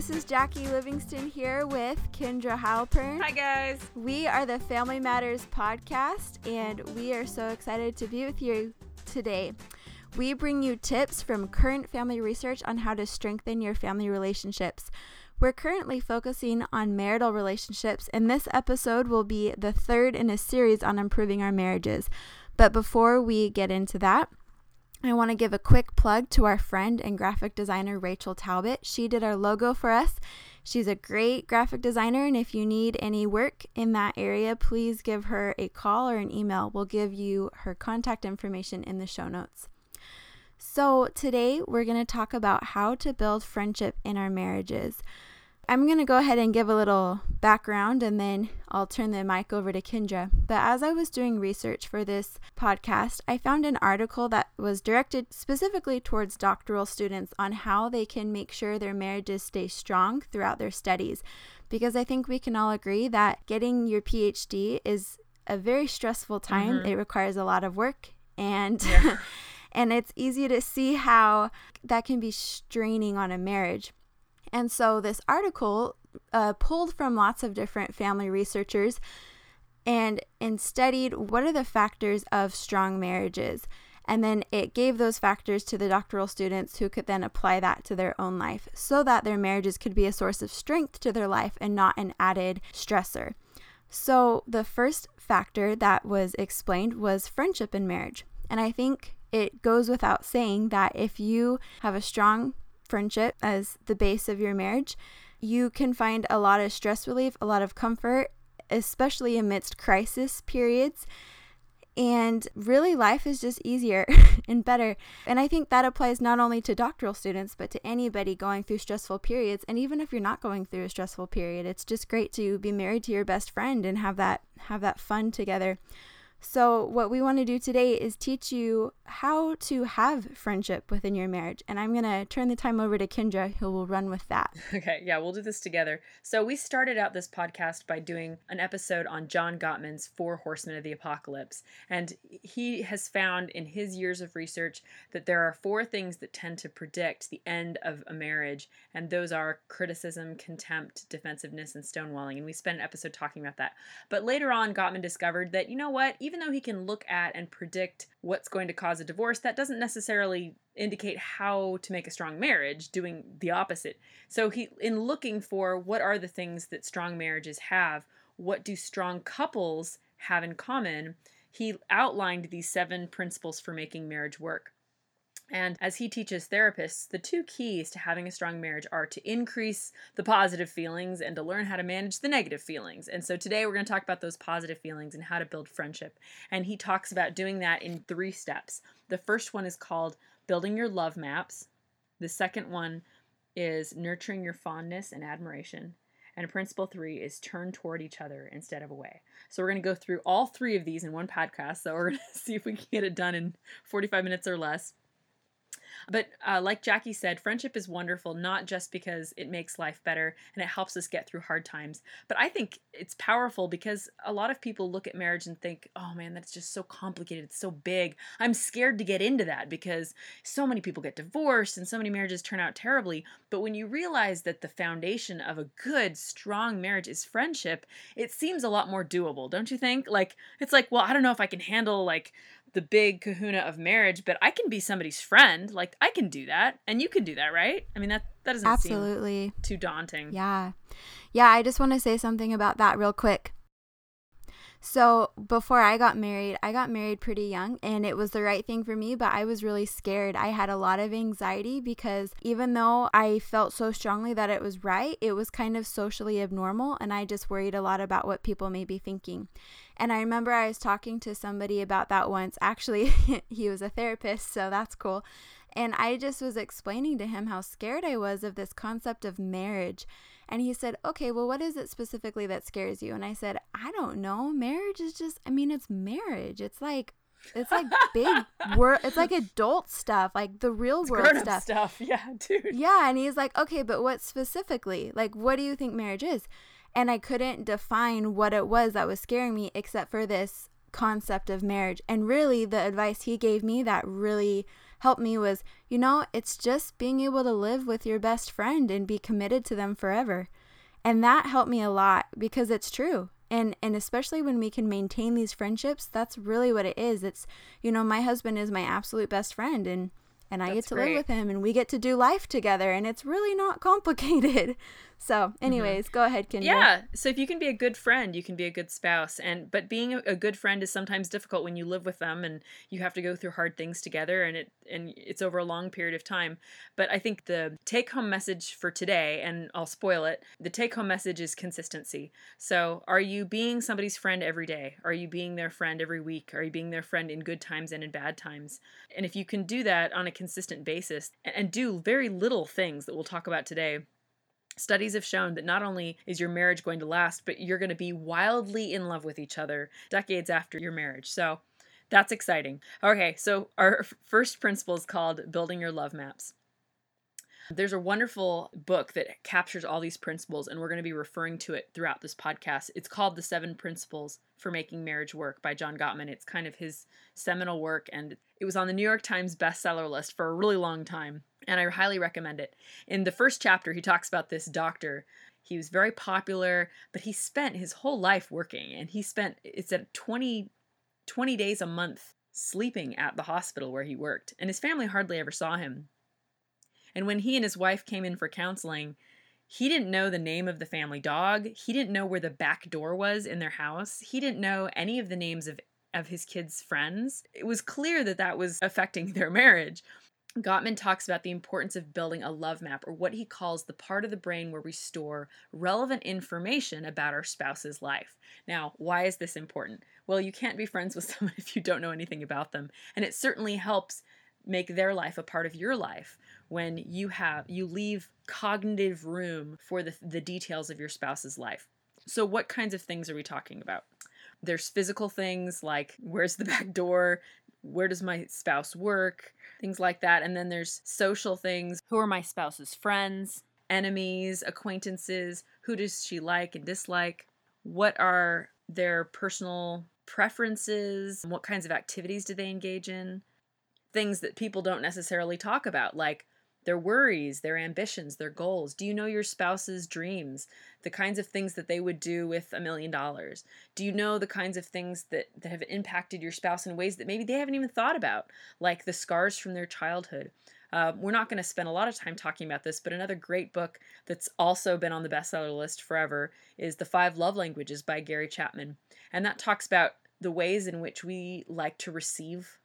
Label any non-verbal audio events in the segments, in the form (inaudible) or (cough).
this is Jackie Livingston here with Kendra Halpern. Hi, guys. We are the Family Matters podcast, and we are so excited to be with you today. We bring you tips from current family research on how to strengthen your family relationships. We're currently focusing on marital relationships, and this episode will be the third in a series on improving our marriages. But before we get into that, I want to give a quick plug to our friend and graphic designer Rachel Talbot. She did our logo for us. She's a great graphic designer, and if you need any work in that area, please give her a call or an email. We'll give you her contact information in the show notes. So, today we're going to talk about how to build friendship in our marriages. I'm going to go ahead and give a little background and then I'll turn the mic over to Kendra. But as I was doing research for this podcast, I found an article that was directed specifically towards doctoral students on how they can make sure their marriages stay strong throughout their studies. Because I think we can all agree that getting your PhD is a very stressful time, mm-hmm. it requires a lot of work and. Yeah. (laughs) and it's easy to see how that can be straining on a marriage. And so this article uh, pulled from lots of different family researchers and, and studied what are the factors of strong marriages. And then it gave those factors to the doctoral students who could then apply that to their own life so that their marriages could be a source of strength to their life and not an added stressor. So, the first factor that was explained was friendship in marriage. And I think it goes without saying that if you have a strong friendship as the base of your marriage, you can find a lot of stress relief, a lot of comfort, especially amidst crisis periods. And really, life is just easier (laughs) and better. And I think that applies not only to doctoral students, but to anybody going through stressful periods. And even if you're not going through a stressful period, it's just great to be married to your best friend and have that have that fun together. So, what we want to do today is teach you how to have friendship within your marriage. And I'm going to turn the time over to Kendra, who will run with that. (laughs) Okay, yeah, we'll do this together. So, we started out this podcast by doing an episode on John Gottman's Four Horsemen of the Apocalypse. And he has found in his years of research that there are four things that tend to predict the end of a marriage. And those are criticism, contempt, defensiveness, and stonewalling. And we spent an episode talking about that. But later on, Gottman discovered that, you know what, even though he can look at and predict what's going to cause a divorce, that doesn't necessarily indicate how to make a strong marriage, doing the opposite. So he in looking for what are the things that strong marriages have, what do strong couples have in common, he outlined these seven principles for making marriage work. And as he teaches therapists, the two keys to having a strong marriage are to increase the positive feelings and to learn how to manage the negative feelings. And so today we're going to talk about those positive feelings and how to build friendship. And he talks about doing that in three steps. The first one is called building your love maps, the second one is nurturing your fondness and admiration. And principle three is turn toward each other instead of away. So we're going to go through all three of these in one podcast. So we're going (laughs) to see if we can get it done in 45 minutes or less. But uh, like Jackie said, friendship is wonderful, not just because it makes life better and it helps us get through hard times, but I think it's powerful because a lot of people look at marriage and think, oh man, that's just so complicated. It's so big. I'm scared to get into that because so many people get divorced and so many marriages turn out terribly. But when you realize that the foundation of a good, strong marriage is friendship, it seems a lot more doable, don't you think? Like, it's like, well, I don't know if I can handle like the big kahuna of marriage, but I can be somebody's friend. Like I can do that, and you can do that, right? I mean that that doesn't absolutely too daunting. Yeah, yeah. I just want to say something about that real quick. So before I got married, I got married pretty young and it was the right thing for me, but I was really scared. I had a lot of anxiety because even though I felt so strongly that it was right, it was kind of socially abnormal and I just worried a lot about what people may be thinking. And I remember I was talking to somebody about that once. Actually, (laughs) he was a therapist, so that's cool. And I just was explaining to him how scared I was of this concept of marriage. And he said, Okay, well, what is it specifically that scares you? And I said, I don't know. Marriage is just, I mean, it's marriage. It's like, it's like big (laughs) world. It's like adult stuff, like the real it's world stuff. Stuff, (laughs) yeah, dude. Yeah, and he's like, okay, but what specifically? Like, what do you think marriage is? And I couldn't define what it was that was scaring me, except for this concept of marriage. And really, the advice he gave me that really helped me was, you know, it's just being able to live with your best friend and be committed to them forever. And that helped me a lot because it's true. And and especially when we can maintain these friendships, that's really what it is. It's, you know, my husband is my absolute best friend and and I That's get to great. live with him and we get to do life together and it's really not (laughs) complicated. So, mm-hmm. anyways, mm-hmm. go ahead, Kendra. Yeah. So if you can be a good friend, you can be a good spouse. And but being a, a, good friend is sometimes difficult when you live with them and you have to go through hard things together and it and it's over a long period of time. But I think the take home message for today, and I'll spoil it, the take home message is consistency. So are you being somebody's friend every day? Are you being their friend every week? Are you being their friend in good times and in bad times? And if you can do that on a consistent basis and, and do very little things that we'll talk about today Studies have shown that not only is your marriage going to last, but you're going to be wildly in love with each other decades after your marriage. So that's exciting. Okay, so our first principle is called Building Your Love Maps. There's a wonderful book that captures all these principles, and we're going to be referring to it throughout this podcast. It's called The Seven Principles for Making Marriage Work by John Gottman. It's kind of his seminal work, and it was on the New York Times bestseller list for a really long time and I highly recommend it. In the first chapter, he talks about this doctor. He was very popular, but he spent his whole life working, and he spent it's at 20, 20 days a month sleeping at the hospital where he worked, and his family hardly ever saw him. And when he and his wife came in for counseling, he didn't know the name of the family dog. He didn't know where the back door was in their house. He didn't know any of the names of of his kids' friends. It was clear that that was affecting (laughs) their marriage. Gottman talks about the importance of building a love map, or what he calls the part of the brain where we store relevant information about our spouse's life. Now, why is this important? Well, you can't be friends with (laughs) someone if you don't know anything about them, and it certainly helps make their life a part of your life when you have you leave cognitive room for the, the details of your spouse's life. So, what kinds of things are we talking about? There's physical things like where's the back door? Where does my spouse work? things like that. And then there's social things. Who are my spouse's friends, enemies, acquaintances? Who does she like and dislike? What are their personal preferences? What kinds of activities do they engage in? Things that people don't necessarily talk about, like their worries, their ambitions, their goals? Do you know your spouse's dreams? The kinds of things that they would do with a million dollars? Do you know the kinds of things that, that have impacted your spouse in ways that maybe they haven't even thought about, like the scars from their childhood? Uh, we're not going to spend a lot of time talking about this, but another great book that's also been on the bestseller list forever is The Five Love Languages by Gary Chapman. And that talks about the ways in which we like to receive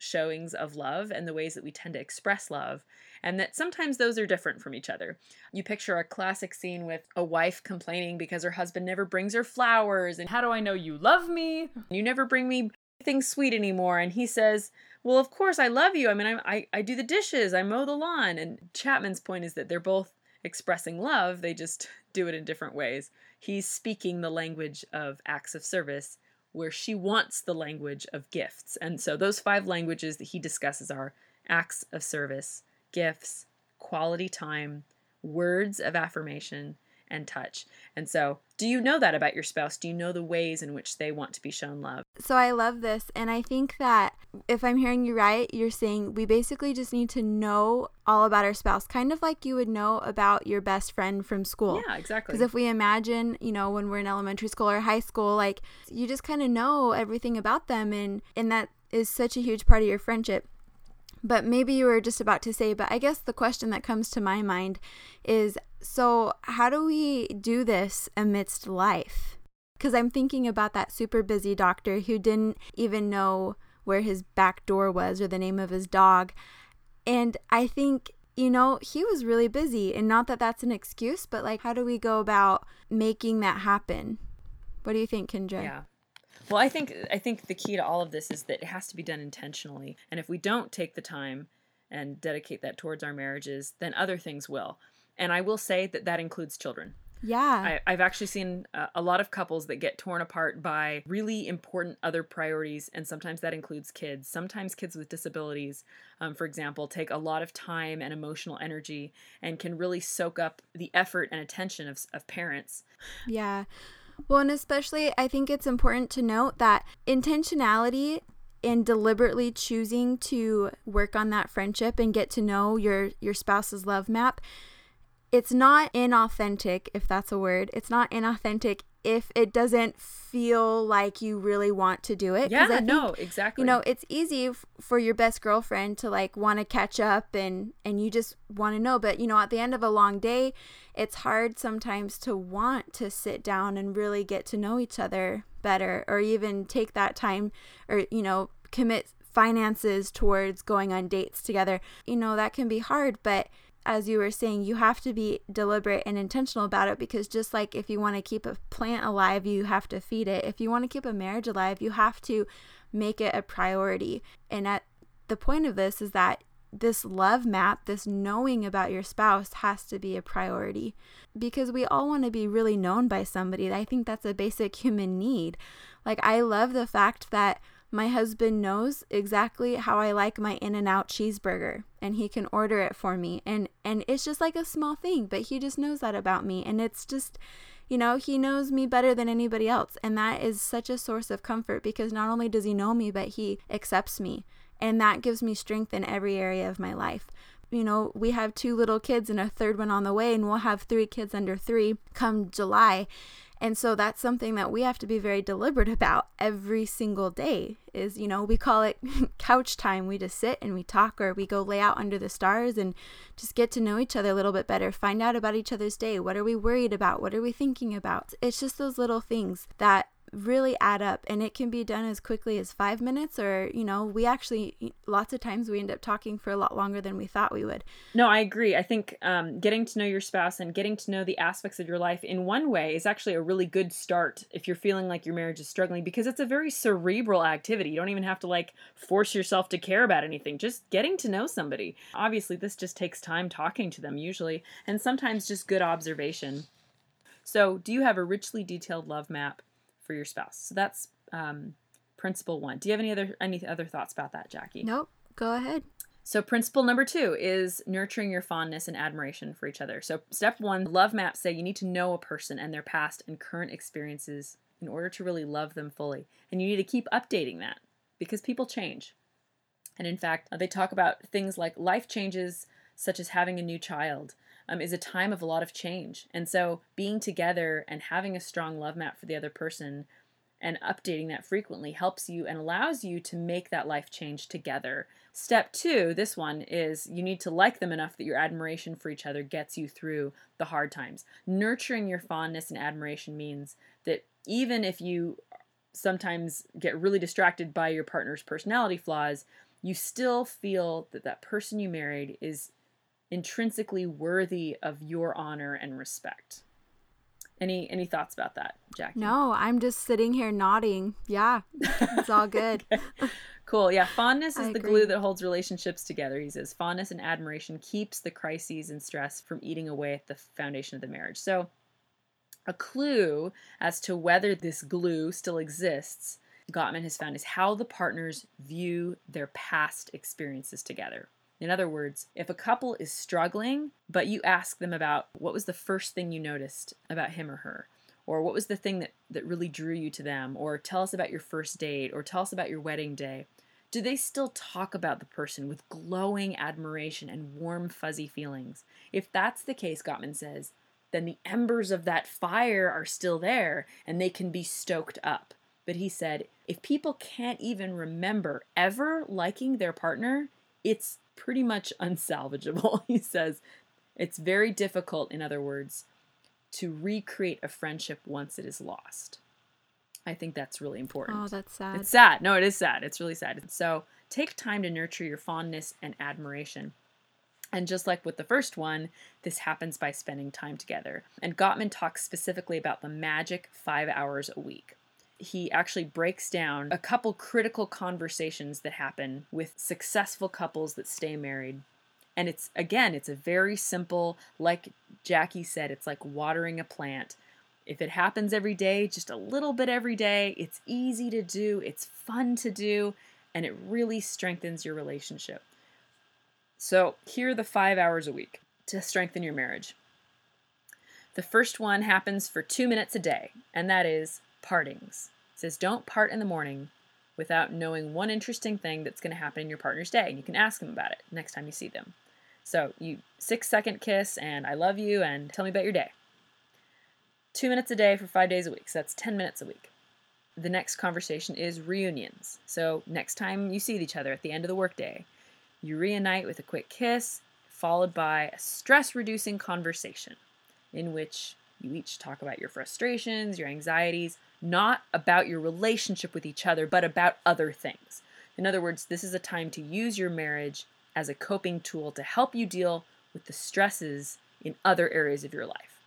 showings of love and the ways that we tend to express love and that sometimes those are different from each other. You picture a classic scene with a wife complaining because her husband never brings her flowers, and how do I know you love me? You never bring me things sweet anymore. And he says, Well, of course, I love you. I mean, I, I, I do the dishes, I mow the lawn. And Chapman's point is that they're both expressing love, they just do it in different ways. He's speaking the language of acts of service where she wants the language of gifts. And so those five languages that he discusses are acts of service, gifts, quality time, words of affirmation, and touch. And so, do you know that about your spouse? Do you know the ways in which they want to be shown love? So, I love this. And I think that if I'm hearing you right, you're saying we basically just need to know all about our spouse, kind of like you would know about your best friend from school. Yeah, exactly. Because if we imagine, you know, when we're in elementary school or high school, like you just kind of know everything about them. And, and that is such a huge part of your friendship. But maybe you were just about to say, but I guess the question that comes to my mind is so, how do we do this amidst life? Because I'm thinking about that super busy doctor who didn't even know where his back door was or the name of his dog. And I think, you know, he was really busy. And not that that's an excuse, but like, how do we go about making that happen? What do you think, Kendra? Yeah. Well, I think I think the key to all of this is that it has to be done intentionally. And if we don't take the time and dedicate that towards our marriages, then other things will. And I will say that that includes children. Yeah. I, have actually seen a, a lot of couples that get torn apart by really important other priorities, and sometimes that includes kids. Sometimes kids with disabilities, um, for example, take a lot of time and emotional energy and can really soak up the effort and attention of, of parents. Yeah. Well, and especially, I think it's important to note that intentionality in deliberately choosing to work on that friendship and get to know your your spouse's love map it's not inauthentic if that's a word it's not inauthentic if it doesn't feel like you really want to do it yeah think, no exactly. you know it's easy f- for your best girlfriend to like want to catch up and and you just want to know but you know at the end of a long day it's hard sometimes to want to sit down and really get to know each other better or even take that time or you know commit finances towards going on dates together. You know that can be hard but as you were saying, you have to be deliberate and intentional about it because just like if you want to keep a plant alive, you have to feed it. If you want to keep a marriage alive, you have to make it a priority. And at the point of this is that this love map, this knowing about your spouse has to be a priority because we all want to be really known by somebody. I think that's a basic human need. Like, I love the fact that my husband knows exactly how I like my In-N-Out cheeseburger and he can order it for me. And and it's just like a small thing, but he just knows that about me and it's just you know, he knows me better than anybody else and that is such a source of comfort because not only does he know me, but he accepts me. And that gives me strength in every area of my life you know, we have two little kids and a third one on the way, and we'll have three kids under three come July. And so that's something that we have to be very deliberate about every single day is, you know, we call it (laughs) couch time. We just sit and we talk or we go lay out under the stars and just get to know each other a little bit better, find out about each other's day. What are we worried about? What are we thinking about? It's just those little things that really add up and it can be done as quickly as five minutes or you know we actually lots of times we end up talking for a lot longer than we thought we would. No i agree. I think um, getting to know your spouse and getting to know the aspects of your life in one way is actually a really good start if you're feeling like your marriage is struggling because it's a very cerebral activity. You don't even have to like force yourself to care about anything. Just getting to know somebody. Obviously this just takes time talking to them usually and sometimes just good observation. So do you have a richly detailed love map for your spouse. So that's um, principle one. Do you have any other any other thoughts about that, Jackie? Nope. Go ahead. So, principle number two is nurturing your fondness and admiration for each other. So, step one love maps say you need to know a person and their past and current experiences in order to really love them fully. And you need to keep updating that because people change. And in fact, they talk about things like life changes, such as having a new child, um, is a time of a lot of change. And so being together and having a strong love map for the other person and updating that frequently helps you and allows you to make that life change together. Step two, this one, is you need to like them enough that your admiration for each other gets you through the hard times. Nurturing your fondness and admiration means that even if you sometimes get really distracted by your partner's personality flaws, you still feel that that person you married is intrinsically worthy of your honor and respect. Any any thoughts about that, Jackie? No, I'm just sitting here nodding. Yeah, it's all (laughs) good. okay. Cool. Yeah, fondness is I the agree. glue that holds relationships together. He says fondness and admiration keeps the crises and stress from eating away at the foundation of the marriage. So, a clue as to whether this glue still exists, Gottman has found, is how the partners view their past experiences together. In other words, if a couple is struggling, but you ask them about what was the first thing you noticed about him or her, or what was the thing that, that really drew you to them, or tell us about your first date, or tell us about your wedding day, do they still talk about the person with glowing admiration and warm, fuzzy feelings? If that's the case, Gottman says, then the embers of that fire are still there and they can be stoked up. But he said, if people can't even remember ever liking their partner, it's pretty much unsalvageable. (laughs) he says it's very difficult, in other words, to recreate a friendship once it is lost. I think that's really important. Oh, that's sad. It's sad. No, it is sad. It's really sad. So take time to nurture your fondness and admiration. And just like with the first one, this happens by spending time together. And Gottman talks specifically about the magic five hours a week he actually breaks down a couple critical conversations that happen with successful couples that stay married. And it's again, it's a very simple, like Jackie said, it's like watering a plant. If it happens every day, just a little bit every day, it's easy to do, it's fun to do, and it really strengthens your relationship. So, here are the five hours a week to strengthen your marriage. The first one happens for two minutes a day, and that is partings. It says, Don't part in the morning without knowing one interesting thing that's going to happen in your partner's day. And you can ask them about it next time you see them. So, you six second kiss and I love you and tell me about your day. Two minutes a day for five days a week. So, that's 10 minutes a week. The next conversation is reunions. So, next time you see each other at the end of the workday, you reunite with a quick kiss, followed by a stress reducing conversation in which you each talk about your frustrations, your anxieties, not about your relationship with each other, but about other things. In other words, this is a time to use your marriage as a coping tool to help you deal with the stresses in other areas of your life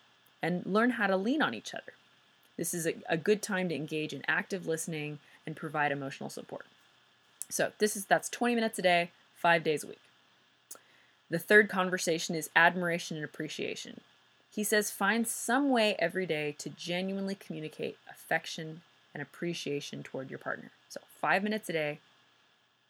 and learn how to lean on each other. This is a, a good time to engage in active listening and provide emotional support. So, this is that's 20 minutes a day, 5 days a week. The third conversation is admiration and appreciation. He says find some way every day to genuinely communicate affection and appreciation toward your partner. So, 5 minutes a day,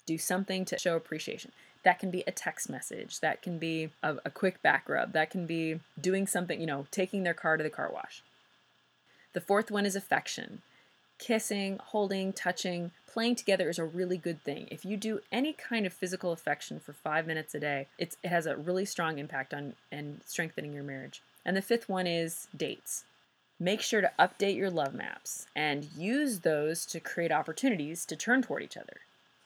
do something to show appreciation. That can be a text message, that can be a, a quick back rub, that can be doing something, you know, taking their car to the car wash. The fourth one is affection. Kissing, holding, touching, playing together is a really good thing. If you do any kind of physical affection for five minutes a day, it has a really strong impact on and strengthening your marriage. And the fifth one is dates. Make sure to update your love maps and use those to create opportunities to turn toward each other.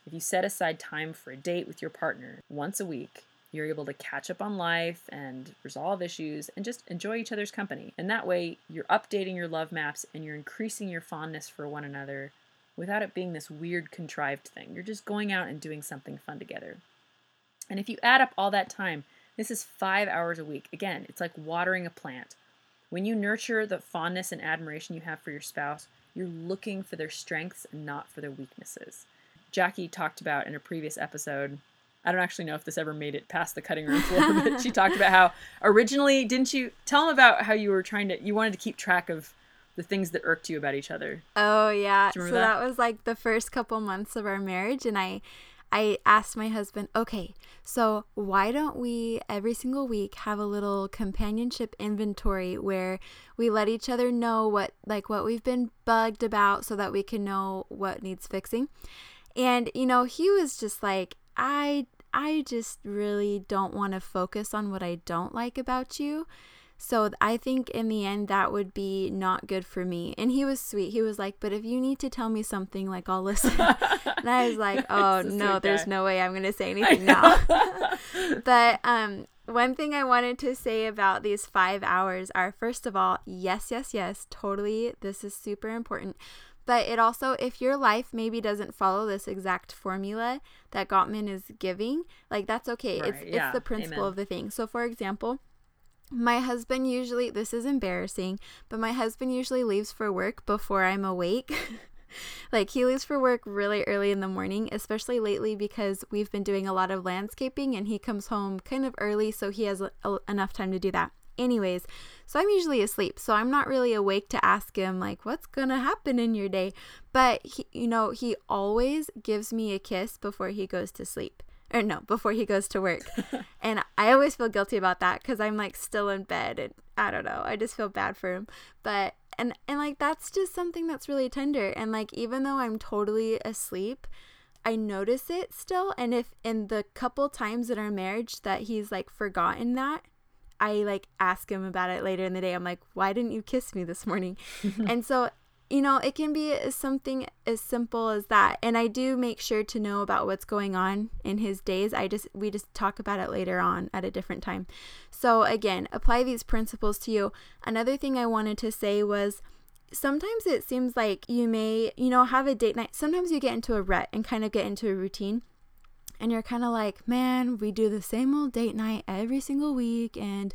If you set aside time for a date with your partner once a week, you're able to catch up on life and resolve issues and just enjoy each other's company. And that way, you're updating your love maps and you're increasing your fondness for one another without it being this weird, contrived thing. You're just going out and doing something fun together. And if you add up all that time, this is five hours a week. Again, it's like watering a plant. When you nurture the fondness and admiration you have for your spouse, you're looking for their strengths and not for their weaknesses. Jackie talked about in a previous episode. I don't actually know if this ever made it past the cutting room floor, but she talked about how originally, didn't you tell them about how you were trying to, you wanted to keep track of the things that irked you about each other. Oh yeah. So that? that was like the first couple months of our marriage and I I asked my husband, "Okay, so why don't we every single week have a little companionship inventory where we let each other know what like what we've been bugged about so that we can know what needs fixing?" And you know, he was just like, "I I just really don't want to focus on what I don't like about you." So I think in the end that would be not good for me. And he was sweet. He was like, "But if you need to tell me something, like I'll listen." (laughs) and I was like, (laughs) "Oh no, there's guy. no way I'm going to say (laughs) anything now." but um one thing I wanted to say about these 5 hours are first of all, yes, yes, yes, totally this is super important. But it also, if your life maybe doesn't follow this exact formula that Gottman is giving, like that's okay. Right, it's yeah, it's the principle amen. of the thing. So, for example, my husband usually, this is embarrassing, but my husband usually leaves for work before I'm awake. (laughs) like he leaves for work really early in the morning, especially lately because we've been doing a lot of landscaping and he comes home kind of early, so he has a, enough time to do that. Anyways, so I'm usually asleep, so I'm not really awake to ask him like what's to happen in your day. But he, you know, he always gives me a kiss before he goes to sleep or no, before he goes to work. (laughs) and I always feel guilty about that because I'm like still in bed and I don't know. I just feel bad for him. But and and like that's just something that's really tender. And like even though I'm totally asleep, I notice it still. And if in the couple times in our marriage that he's like forgotten that, I like ask him about it later in the day. I'm like, why didn't you kiss me this morning? (laughs) and so you know, it can be something as simple as that. And I do make sure to know about what's going on in his days. I just, we just talk about it later on at a different time. So, again, apply these principles to you. Another thing I wanted to say was sometimes it seems like you may, you know, have a date night. Sometimes you get into a rut and kind of get into a routine. And you're kind of like, man, we do the same old date night every single week. And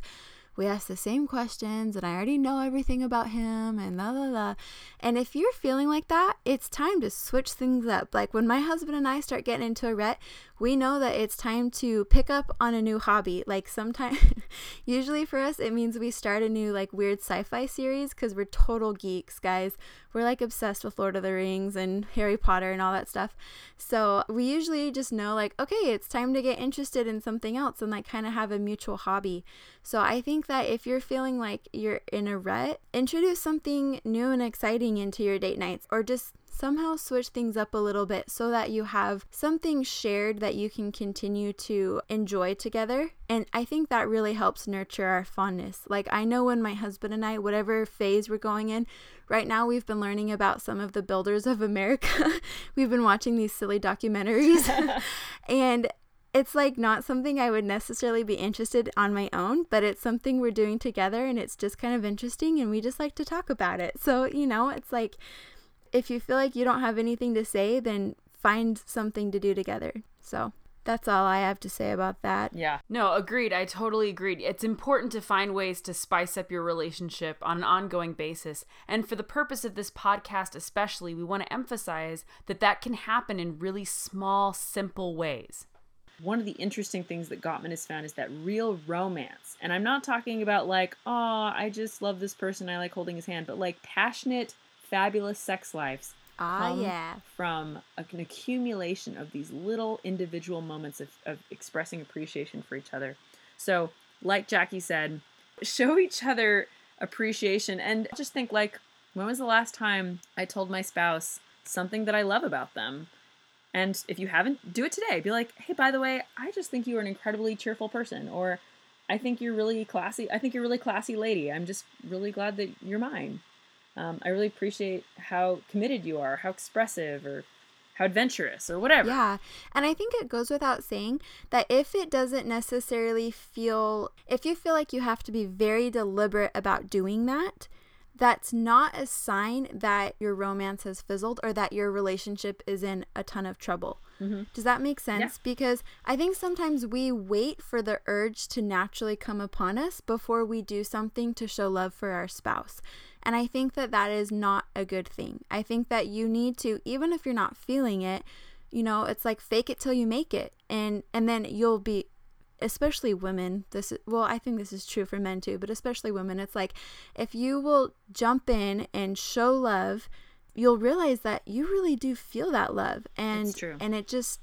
we ask the same questions and I already know everything about him and la la la. And if you're feeling like that, it's time to switch things up. Like when my husband and I start getting into a rut, we know that it's time to pick up on a new hobby. Like sometimes, (laughs) usually for us, it means we start a new like weird sci fi series because we're total geeks, guys. We're like obsessed with Lord of the Rings and Harry Potter and all that stuff. So we usually just know like, okay, it's time to get interested in something else and like kind of have a mutual hobby. So I think that if you're feeling like you're in a rut, introduce something new and exciting into your date nights or just somehow switch things up a little bit so that you have something shared that you can continue to enjoy together. And I think that really helps nurture our fondness. Like, I know when my husband and I, whatever phase we're going in, right now we've been learning about some of the builders of America. (laughs) we've been watching these silly documentaries. (laughs) (laughs) and it's like not something I would necessarily be interested on my own, but it's something we're doing together and it's just kind of interesting and we just like to talk about it. So, you know, it's like if you feel like you don't have anything to say, then find something to do together. So that's all I have to say about that. Yeah. No, agreed. I totally agreed. It's important to find ways to spice up your relationship on an ongoing basis. And for the purpose of this podcast, especially, we want to emphasize that that can happen in really small, simple ways. One of the interesting things that Gottman has found is that real romance, and I'm not talking about like, oh, I just love this person, I like holding his hand, but like passionate, fabulous sex lives ah, yeah. from an accumulation of these little individual moments of, of expressing appreciation for each other. So, like Jackie said, show each other appreciation and just think like, when was the last time I told my spouse something that I love about them? And if you haven't, do it today. Be like, hey, by the way, I just think you are an incredibly cheerful person. Or I think you're really classy. I think you're really classy lady. I'm just really glad that you're mine. Um, I really appreciate how committed you are, how expressive, or how adventurous, or whatever. Yeah. And I think it goes without saying that if it doesn't necessarily feel, if you feel like you have to be very deliberate about doing that, that's not a sign that your romance has fizzled or that your relationship is in a ton of trouble. Mm-hmm. Does that make sense? Yeah. Because I think sometimes we wait for the urge to naturally come upon us before we do something to show love for our spouse. And I think that that is not a good thing. I think that you need to, even if you're not feeling it, you know, it's like fake it till you make it. And and then you'll be especially women this is, well i think this is true for men too but especially women it's like if you will jump in and show love you'll realize that you really do feel that love and and it just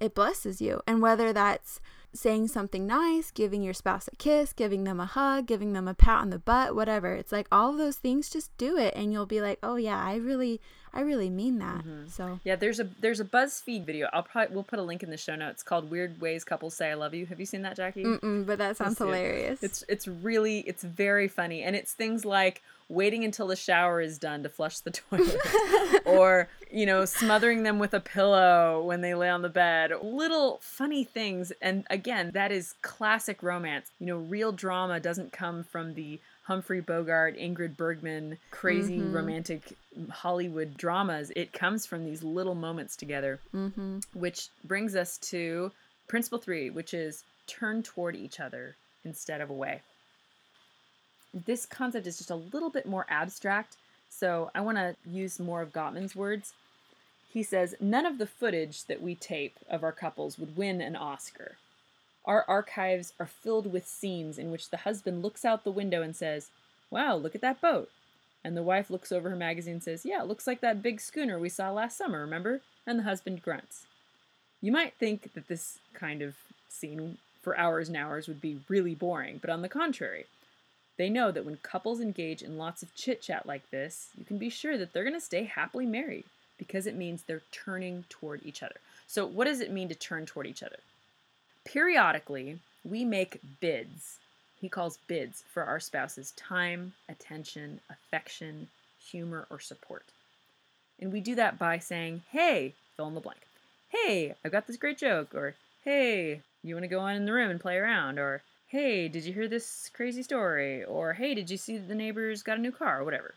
it blesses you and whether that's saying something nice, giving your spouse a kiss, giving them a hug, giving them a pat on the butt, whatever. It's like all of those things just do it and you'll be like, "Oh yeah, I really I really mean that." Mm-hmm. So Yeah, there's a there's a BuzzFeed video. I'll probably we'll put a link in the show notes called Weird Ways Couples Say I Love You. Have you seen that, Jackie? Mm-mm, but that sounds hilarious. It's it's really it's very funny and it's things like waiting until the shower is done to flush the (laughs) toilet (laughs) or you know smothering them with a pillow when they lay on the bed little funny things and again that is classic romance you know real drama doesn't come from the Humphrey Bogart, Ingrid Bergman, crazy mm-hmm. romantic Hollywood dramas. It comes from these little moments together, mm-hmm. which brings us to principle three, which is turn toward each other instead of away this concept is just a little bit more abstract, so I want to use more of Gottman's words. He says, None of the footage that we tape of our couples would win an Oscar. Our archives are filled with scenes in which the husband looks out the window and says, Wow, look at that boat. And the wife looks over her magazine and says, Yeah, it looks like that big schooner we saw last summer, remember? And the husband grunts. You might think that this kind of scene for hours and hours would be really boring, but on the contrary, they know that when couples engage in lots of chit chat like this, you can be sure that they're going to stay happily married because it means they're turning toward each other. So, what does it mean to turn toward each other? Periodically, we make bids. He calls bids for our spouse's time, attention, affection, humor, or support. And we do that by saying, hey, fill in the blank. Hey, I've got this great joke. Or, hey, you want to go on in the room and play around? Or, hey, did you hear this crazy story? Or, hey, did you see that the neighbors got a new car? Or whatever.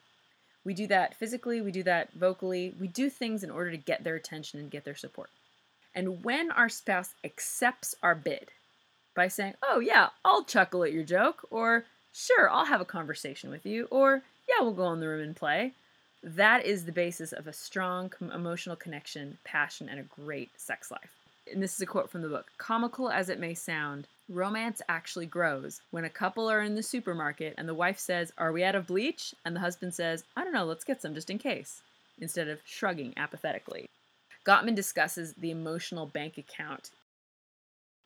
We do that physically, we do that vocally. We do things in order to get their attention and get their support. And when our spouse accepts our bid by saying, oh, yeah, I'll chuckle at your joke, or sure, I'll have a conversation with you, or yeah, we'll go in the room and play, that is the basis of a strong emotional connection, passion, and a great sex life. And this is a quote from the book Comical as it may sound, Romance actually grows when a couple are in the supermarket and the wife says, Are we out of bleach? And the husband says, I don't know, let's get some just in case, instead of shrugging apathetically. Gottman discusses the emotional bank account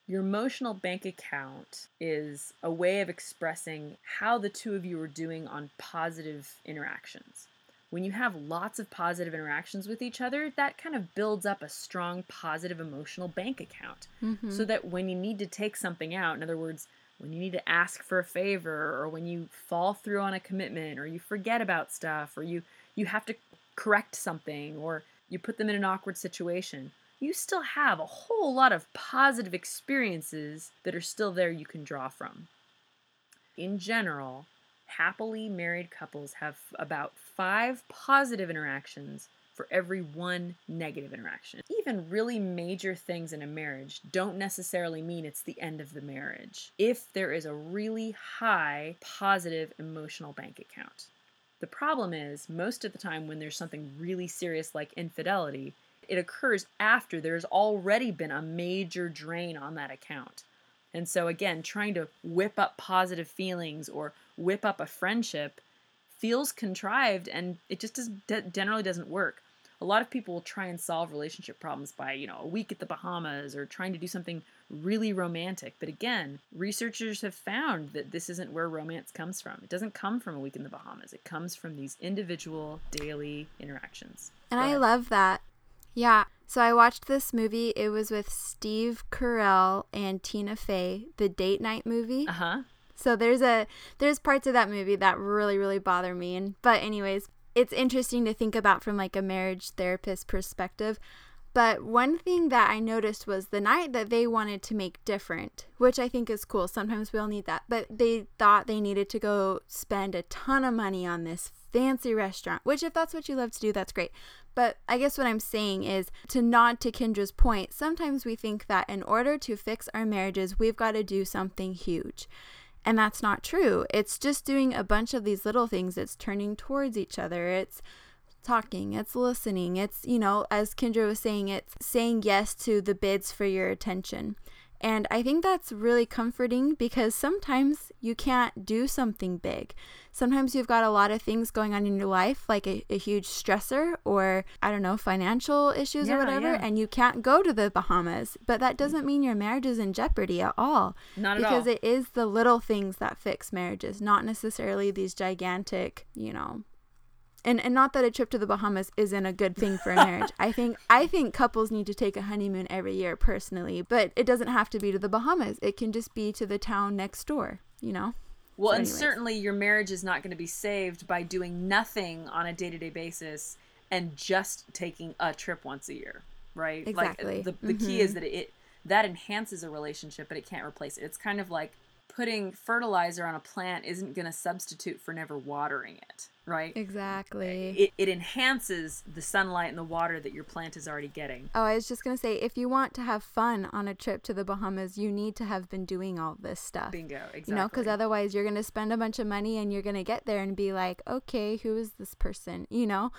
Your emotional bank account is a way of expressing how the two of you are doing on positive interactions. When you have lots of positive interactions with each other, that kind of builds up a strong positive emotional bank account. Mm-hmm. So that when you need to take something out, in other words, when you need to ask for a favor or when you fall through on a commitment or you forget about stuff or you you have to correct something or you put them in an awkward situation you still have a whole lot of positive experiences that are still there you can draw from in general happily married couples have about 5 positive interactions for every one negative interaction. Even really major things in a marriage don't necessarily mean it's the end of the marriage if there is a really high positive emotional bank account. The problem is, most of the time, when there's something really serious like infidelity, it occurs after there's already been a major drain on that account. And so, again, trying to whip up positive feelings or whip up a friendship feels contrived and it just does, generally doesn't work a lot of people will try and solve relationship problems by, you know, a week at the Bahamas or trying to do something really romantic. But again, researchers have found that this isn't where romance comes from. It doesn't come from a week in the Bahamas, it comes from these individual daily interactions. And I love that. Yeah. So I watched this movie. It was with Steve Carell and Tina Fey, the date night movie. Uh huh. So there's a there's parts of that movie that really really bother me. And but anyways, it's interesting to think about from like a marriage therapist perspective. But one thing that I noticed was the night that they wanted to make different, which I think is cool. Sometimes we all need that. But they thought they needed to go spend a ton of money on this fancy restaurant, which, if that's what you love to do, that's great. But I guess what I'm saying is to nod to Kendra's point, sometimes we think that in order to fix our marriages, we've got to do something huge. And that's not true. It's just doing a bunch of these little things. It's turning towards each other. It's talking, it's listening. It's, you know, as Kendra was saying, it's saying yes to the bids for your attention. And I think that's really comforting because sometimes you can't do something big. Sometimes you've got a lot of things going on in your life, like a, a huge stressor or, I don't know, financial issues yeah, or whatever, yeah. and you can't go to the Bahamas. But that doesn't mean your marriage is in jeopardy at all. Not at all. Because it is the little things that fix marriages, not necessarily these gigantic, you know, and and not that a trip to the Bahamas isn't a good thing for a marriage. I think I think couples need to take a honeymoon every year personally, but it doesn't have to be to the Bahamas. It can just be to the town next door, you know. Well, so and certainly your marriage is not going to be saved by doing nothing on a day-to-day basis and just taking a trip once a year, right? Exactly. Like the the mm-hmm. key is that it that enhances a relationship, but it can't replace it. It's kind of like putting fertilizer on a plant isn't going to substitute for never watering it, right? Exactly. It, it enhances the sunlight and the water that your plant is already getting. Oh, I was just going to say if you want to have fun on a trip to the Bahamas, you need to have been doing all this stuff. Bingo, exactly. You know, because otherwise you're going to spend a bunch of money and you're going to get there and be like, okay, who is this person? You know?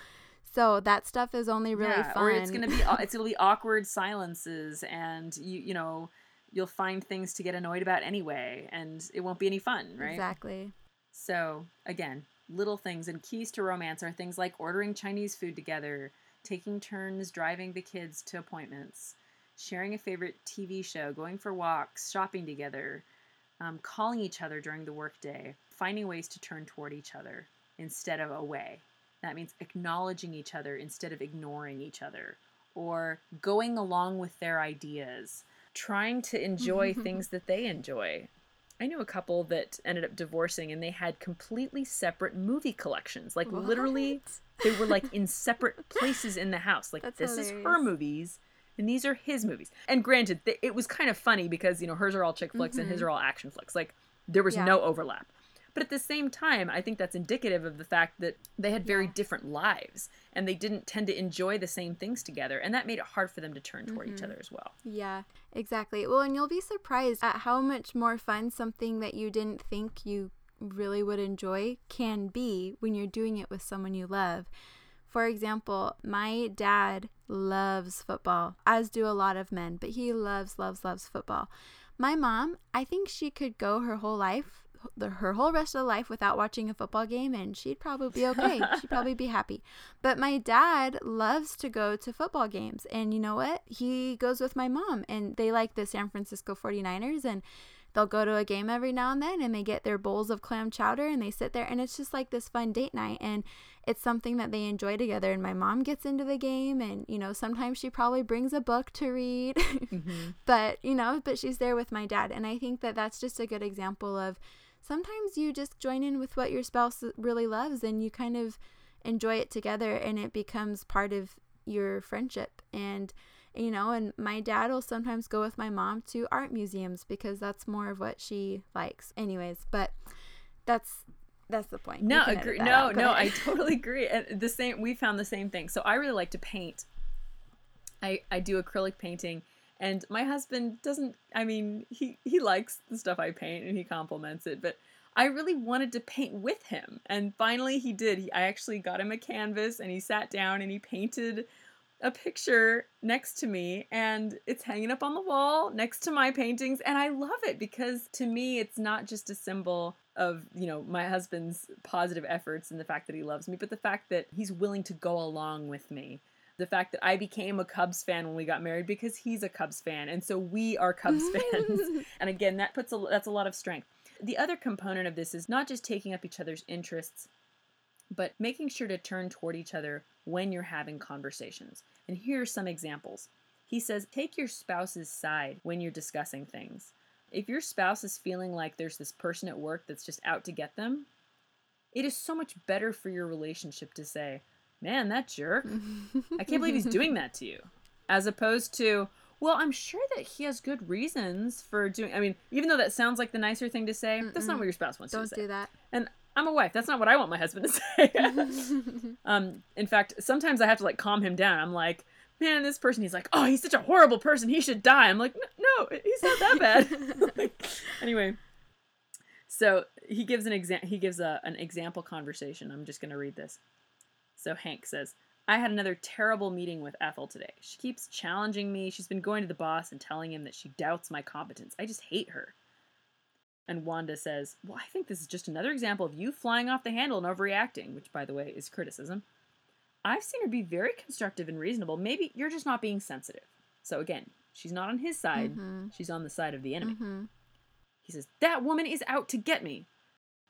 So that stuff is only really yeah, fun. Or it's gonna be (laughs) it's gonna be awkward silences, and you you know you'll find things to get annoyed about anyway, and it won't be any fun, right? Exactly. So, again, little things and keys to romance are things like ordering Chinese food together, taking turns driving the kids to appointments, sharing a favorite TV show, going for walks, shopping together, um, calling each other during the workday, finding ways to turn toward each other instead of away. That means acknowledging each other instead of ignoring each other, or going along with their ideas trying to enjoy (laughs) things that they enjoy. I knew a couple that ended up divorcing and they had completely separate movie collections. Like what? literally they were like in separate places in the house. Like That's this hilarious. is her movies and these are his movies. And granted, it was kind of funny because, you know, hers are all chick flicks mm-hmm. and his mm-hmm. are all action flicks. Like there was yeah. no overlap. But at the same time, I think that's indicative of the fact that they had very yeah. different lives and they didn't tend to enjoy the same things together. And that made it hard for them to turn toward mm-hmm. each other as well. Yeah, exactly. Well, and you'll be surprised at how much more fun something that you didn't think you really would enjoy can be when you're doing it with someone you love. For example, my dad loves football, as do a lot of men, but he loves, loves, loves football. My mom, I think she could go her whole life the, her whole rest of the life without watching a football game and she'd probably be okay. she'd (laughs) probably be happy. But my dad loves to go to football games. And you know what? He goes with my mom and they like the San Francisco 49ers and they'll go to a game every now and then and they get their bowls of clam chowder and they sit there and it's just like this fun date night and it's something that they enjoy together and my mom gets into the game and you know sometimes she probably brings a book to read mm-hmm. (laughs) but you know but she's there with my dad and i think that that's just a good example of sometimes you just join in with what your spouse really loves and you kind of enjoy it together and it becomes part of your friendship and you know, and my dad will sometimes go with my mom to art museums because that's more of what she likes. Anyways, but that's that's the point. No, agree. No, no, I (laughs) totally agree. And the same we found the same thing. So I really like to paint. I I do acrylic painting and my husband doesn't I mean, he he likes the stuff I paint and he compliments it, but I really wanted to paint with him. And finally he did. He, I actually got him a canvas and he sat down and he painted a picture next to me and it's hanging up on the wall next to my paintings and I love it because to me it's not just a symbol of, you know, my husband's positive efforts and the fact that he loves me, but the fact that he's willing to go along with me. The fact that I became a Cubs fan when we got married because he's a Cubs fan and so we are Cubs (laughs) fans. and again, that puts a that's a lot of strength. The other component of this is not just taking up each other's interests, but making sure to turn toward each other when you're having conversations. And here are some examples. He says, take your spouse's side when you're discussing things. If your spouse is feeling like there's this person at work that's just out to get them, it is so much better for your relationship to say, man, that jerk, I can't believe he's (laughs) doing that to you. As opposed to, well, I'm sure that he has good reasons for doing. I mean, even though that sounds like the nicer thing to say, Mm-mm. that's not what your spouse wants Don't to say. Don't do that. And I'm a wife. That's not what I want my husband to (laughs) say. (laughs) um, in fact, sometimes I have to like calm him down. I'm like, man, this person. He's like, oh, he's such a horrible person. He should die. I'm like, no, he's not that bad. anyway, so he gives an example. He gives a, an example conversation. I'm just gonna read this. So Hank says, I had another terrible meeting with Ethel today. She keeps challenging me. She's been going to the boss and telling him that she doubts my competence. I just hate her. And Wanda says, Well, I think this is just another example of you flying off the handle and overreacting, which, by the way, is criticism. I've seen her be very constructive and reasonable. Maybe you're just not being sensitive. So, again, she's not on his side, mm-hmm. she's on the side of the enemy. Mm-hmm. He says, That woman is out to get me.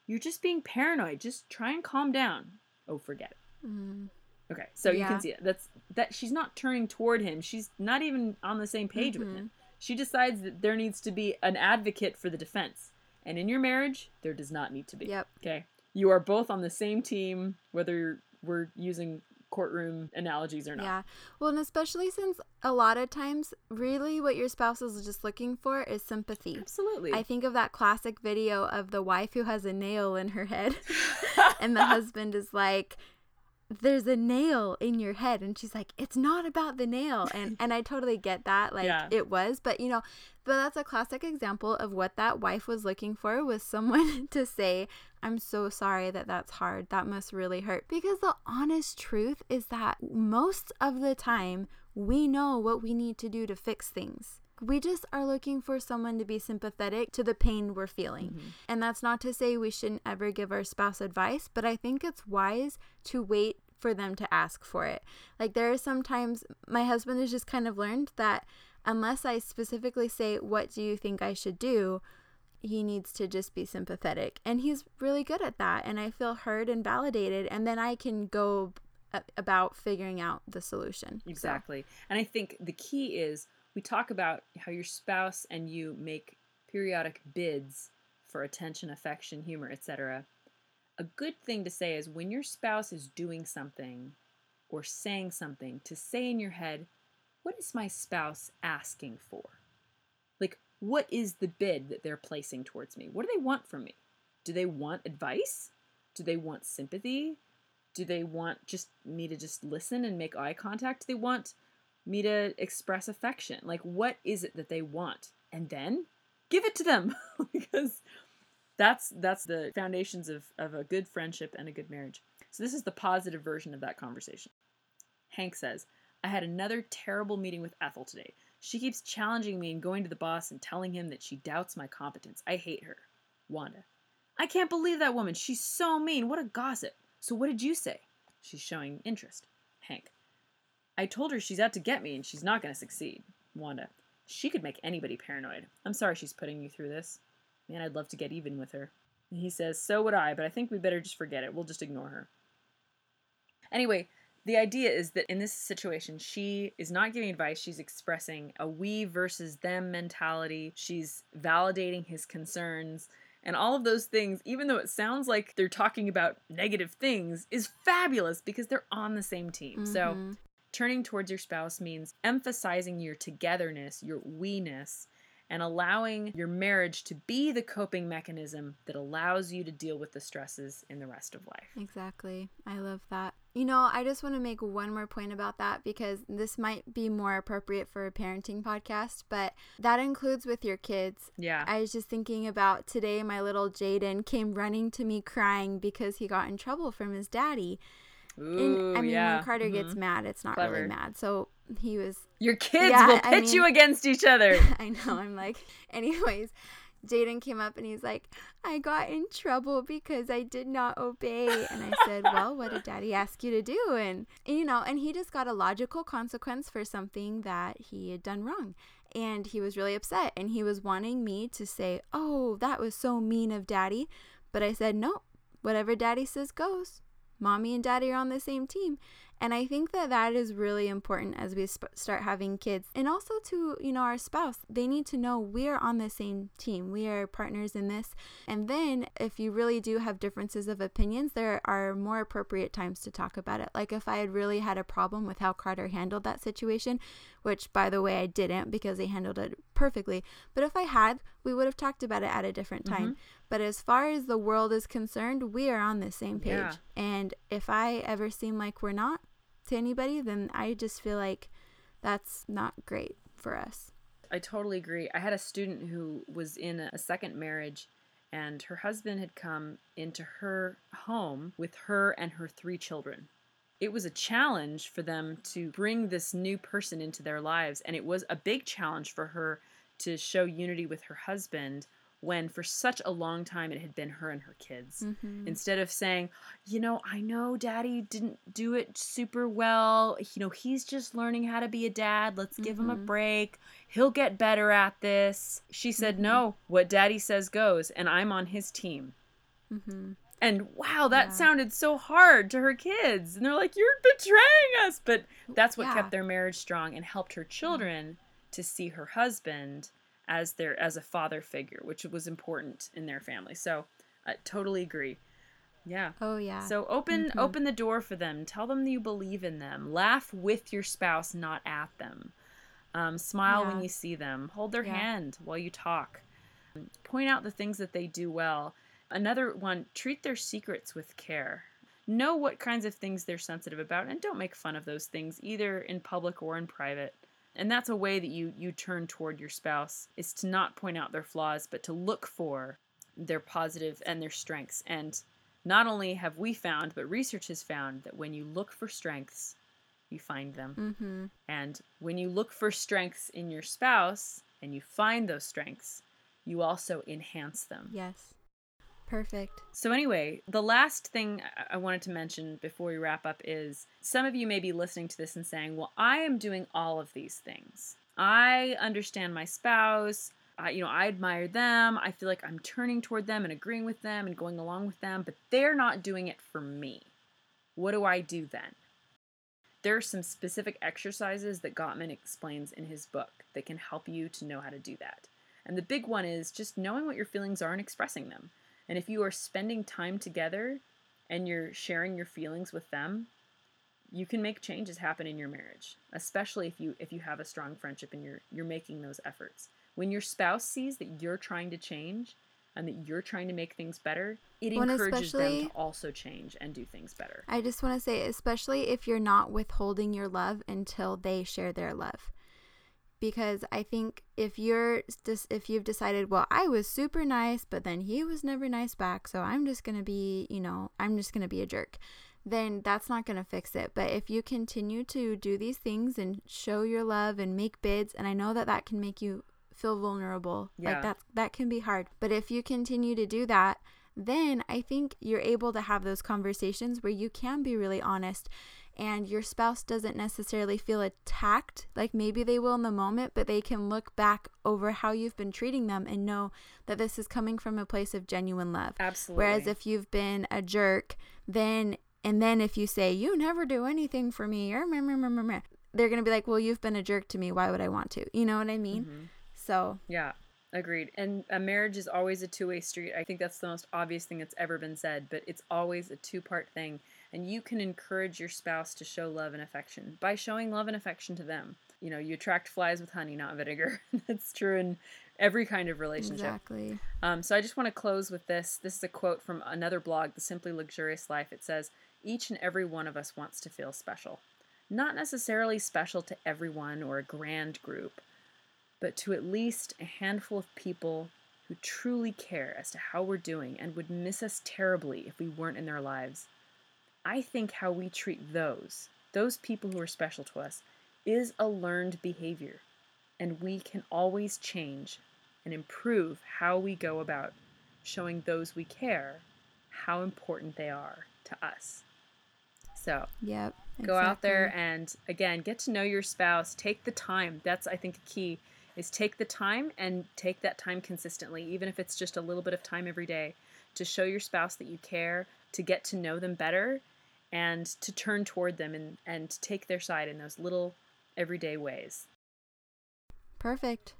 You're just being paranoid. Just try and calm down. Oh, forget it. Mm-hmm. Okay, so yeah. you can see it. That's that she's not turning toward him. She's not even on the same page with mm-hmm. him. She decides that there needs to be an advocate for the defense. And in your marriage, there does not need to be. Yep. Okay. You are both on the same team, whether we're using courtroom analogies or not. Yeah. Well, and especially since a lot of times, really what your spouse is just looking for is sympathy. Absolutely. I think of that classic video of the wife who has a nail in her head, (laughs) (laughs) and the husband is like, there's a nail in your head and she's like it's not about the nail and and i totally get that (laughs) like yeah. it was but you know but that's a classic example of what that wife was looking for was someone (laughs) to say i'm so sorry that that's hard. That must really hurt. Because the honest truth is that most of the time we know what we need to do to fix things we just are looking for someone to be sympathetic to the pain we're feeling. Mm-hmm. And that's not to say we shouldn't ever give our spouse advice, but I think it's wise to wait for them to ask for it. Like there are sometimes my husband has just kind of learned that unless I specifically say, What do you think I should do? he needs to just be sympathetic. And he's really good at that. And I feel heard and validated. And then I can go about figuring out the solution. Exactly. So. And I think the key is we talk about how your spouse and you make periodic bids for attention, affection, humor, etc. A good thing to say is when your spouse is doing something or saying something, to say in your head, What is my spouse asking for? Like, what is the bid that they're placing towards me? What do they want from me? Do they want advice? Do they want sympathy? Do they want just me to just listen and make eye contact? Do they want me to express affection. Like, what is it that they want? And then give it to them (laughs) because that's that's the foundations of, of a good friendship and a good marriage. So this is the positive version of that conversation. Hank says, I had another terrible meeting with Ethel today. She keeps challenging me and going to the boss and telling him that she doubts my competence. I hate her. Wanda. I can't believe that woman. She's so mean. What a gossip. So what did you say? She's showing interest. Hank. I told her she's out to get me and she's not going to succeed. Wanda. She could make anybody paranoid. I'm sorry she's putting you through this. Man, I'd love to get even with her. And he says, So would I, but I think we better just forget it. We'll just ignore her. Anyway, the idea is that in this situation, she is not giving advice. She's expressing a we versus them mentality. She's validating his concerns. And all of those things, even though it sounds like they're talking about negative things, is fabulous because they're on the same team. Mm-hmm. So turning towards your spouse means emphasizing your togetherness, your we ness, and allowing your marriage to be the coping mechanism that allows you to deal with the stresses in the rest of life. Exactly. I love that. You know, I just want to make one more point about that because this might be more appropriate for a parenting podcast, but that includes with your kids. Yeah. I was just thinking about today, my little Jaden came running to me crying because he got in trouble from his daddy. Ooh, and, I mean, yeah. when Carter mm-hmm. gets mad, it's not Clever. really mad. So he was. Your kids yeah, will pit I mean, you against each other. (laughs) I know. I'm like, (laughs) anyways, Jaden came up and he's like, I got in trouble because I did not obey. And I said, (laughs) Well, what did daddy ask you to do? And, you know, and he just got a logical consequence for something that he had done wrong. And he was really upset and he was wanting me to say, Oh, that was so mean of daddy. But I said, No, whatever daddy says goes mommy and daddy are on the same team. And I think that that is really important as we sp- start having kids. And also to, you know, our spouse, they need to know we're on the same team. We are partners in this. And then if you really do have differences of opinions, there are more appropriate times to talk about it. Like if I had really had a problem with how Carter handled that situation, which by the way I didn't because he handled it perfectly, but if I had, we would have talked about it at a different time. Mm-hmm. But as far as the world is concerned, we are on the same page. Yeah. And if I ever seem like we're not to anybody, then I just feel like that's not great for us. I totally agree. I had a student who was in a second marriage and her husband had come into her home with her and her three children. It was a challenge for them to bring this new person into their lives, and it was a big challenge for her to show unity with her husband when for such a long time it had been her and her kids. Mm-hmm. Instead of saying, you know, I know daddy didn't do it super well. You know, he's just learning how to be a dad. Let's mm-hmm. give him a mm-hmm. break. He'll get better at this. She said, mm-hmm. no, what daddy says goes, and I'm on his team. Mm-hmm. And wow, that yeah. sounded so hard to her kids. And they're like, you're betraying us. But that's what yeah. kept their marriage strong and helped her children to see her husband as their as a father figure, which was important in their family. So, I totally agree. Yeah. Oh yeah. So open mm-hmm. open the door for them. Tell them you believe in them. Laugh with your spouse, not at them. Um, smile yeah. when you see them. Hold their yeah. hand while you talk. Point out the things that they do well. Another one, treat their secrets with care. Know what kinds of things they're sensitive about and don't make fun of those things either in public or in private and that's a way that you you turn toward your spouse is to not point out their flaws but to look for their positive and their strengths. And not only have we found but research has found that when you look for strengths you find them. Mm-hmm. and when you look for strengths in your spouse and you find those strengths you also enhance them. Yes Perfect. So, anyway, the last thing I wanted to mention before we wrap up is some of you may be listening to this and saying, Well, I am doing all of these things. I understand my spouse. I, you know, I admire them. I feel like I'm turning toward them and agreeing with them and going along with them, but they're not doing it for me. What do I do then? There are some specific exercises that Gottman explains in his book that can help you to know how to do that. And the big one is just knowing what your feelings are and expressing them. And if you are spending time together and you're sharing your feelings with them, you can make changes happen in your marriage, especially if you if you have a strong friendship and you're you're making those efforts. When your spouse sees that you're trying to change and that you're trying to make things better, it well, encourages them to also change and do things better. I just want to say especially if you're not withholding your love until they share their love because I think if you're just if you've decided, well, I was super nice, but then he was never nice back, so I'm just going to be, you know, I'm just going to be a jerk, then that's not going to fix it. But if you continue to do these things and show your love and make bids, and I know that that can make you feel vulnerable, yeah. like that that can be hard. But if you continue to do that, then I think you're able to have those conversations where you can be really honest and your spouse doesn't necessarily feel attacked like maybe they will in the moment, but they can look back over how you've been treating them and know that this is coming from a place of genuine love. Absolutely. Whereas if you've been a jerk, then and then if you say you never do anything for me, or they're going to be like, "Well, you've been a jerk to me. Why would I want to?" You know what I mean? Mm-hmm. So, yeah. Agreed. And a marriage is always a two way street. I think that's the most obvious thing that's ever been said, but it's always a two part thing. And you can encourage your spouse to show love and affection by showing love and affection to them. You know, you attract flies with honey, not vinegar. (laughs) that's true in every kind of relationship. Exactly. Um, so I just want to close with this. This is a quote from another blog, The Simply Luxurious Life. It says, Each and every one of us wants to feel special. Not necessarily special to everyone or a grand group, but to at least a handful of people who truly care as to how we're doing and would miss us terribly if we weren't in their lives. I think how we treat those, those people who are special to us, is a learned behavior, and we can always change and improve how we go about showing those we care how important they are to us. So, yep, exactly. go out there and again, get to know your spouse. Take the time. That's I think a key is take the time and take that time consistently, even if it's just a little bit of time every day, to show your spouse that you care, to get to know them better, and to turn toward them and, and take their side in those little everyday ways. Perfect.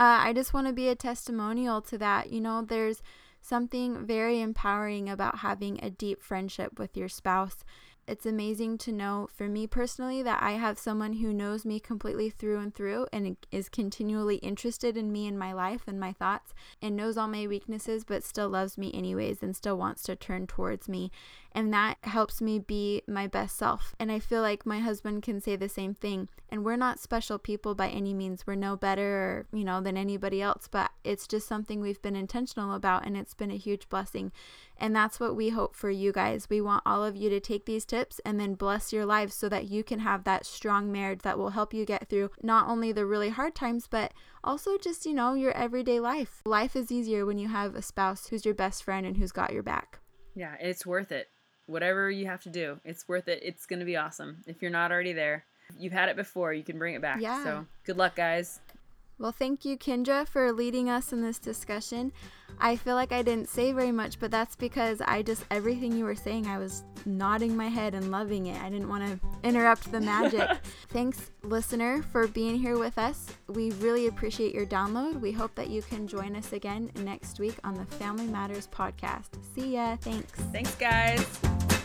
Uh, I just want to be a testimonial to that. You know, there's something very empowering about having a deep friendship with your spouse it's amazing to know for me personally that I have someone who knows me completely through and through and is continually interested in me and my life and my thoughts and knows all my weaknesses but still loves me anyways and still wants to turn towards me. And that helps me be my best self. And I feel like my husband can say the same thing. And we're not special people by any means. We're no better, you know, than anybody else, but it's just something we've been intentional about and it's been a huge blessing. And that's what we hope for you guys. We want all of you to take these tips and then bless your lives so that you can have that strong marriage that will help you get through not only the really hard times, but also just, you know, your everyday life. Life is easier when you have a spouse who's your best friend and who's got your back. Yeah, it's worth it. Whatever you have to do, it's worth it. It's going to be awesome. If you're not already there, you've had it before, you can bring it back. Yeah. So good luck, guys. Well, thank you, Kendra, for leading us in this discussion. I feel like I didn't say very much, but that's because I just, everything you were saying, I was nodding my head and loving it. I didn't want to interrupt the magic. (laughs) Thanks, listener, for being here with us. We really appreciate your download. We hope that you can join us again next week on the Family Matters podcast. See ya. Thanks. Thanks, guys.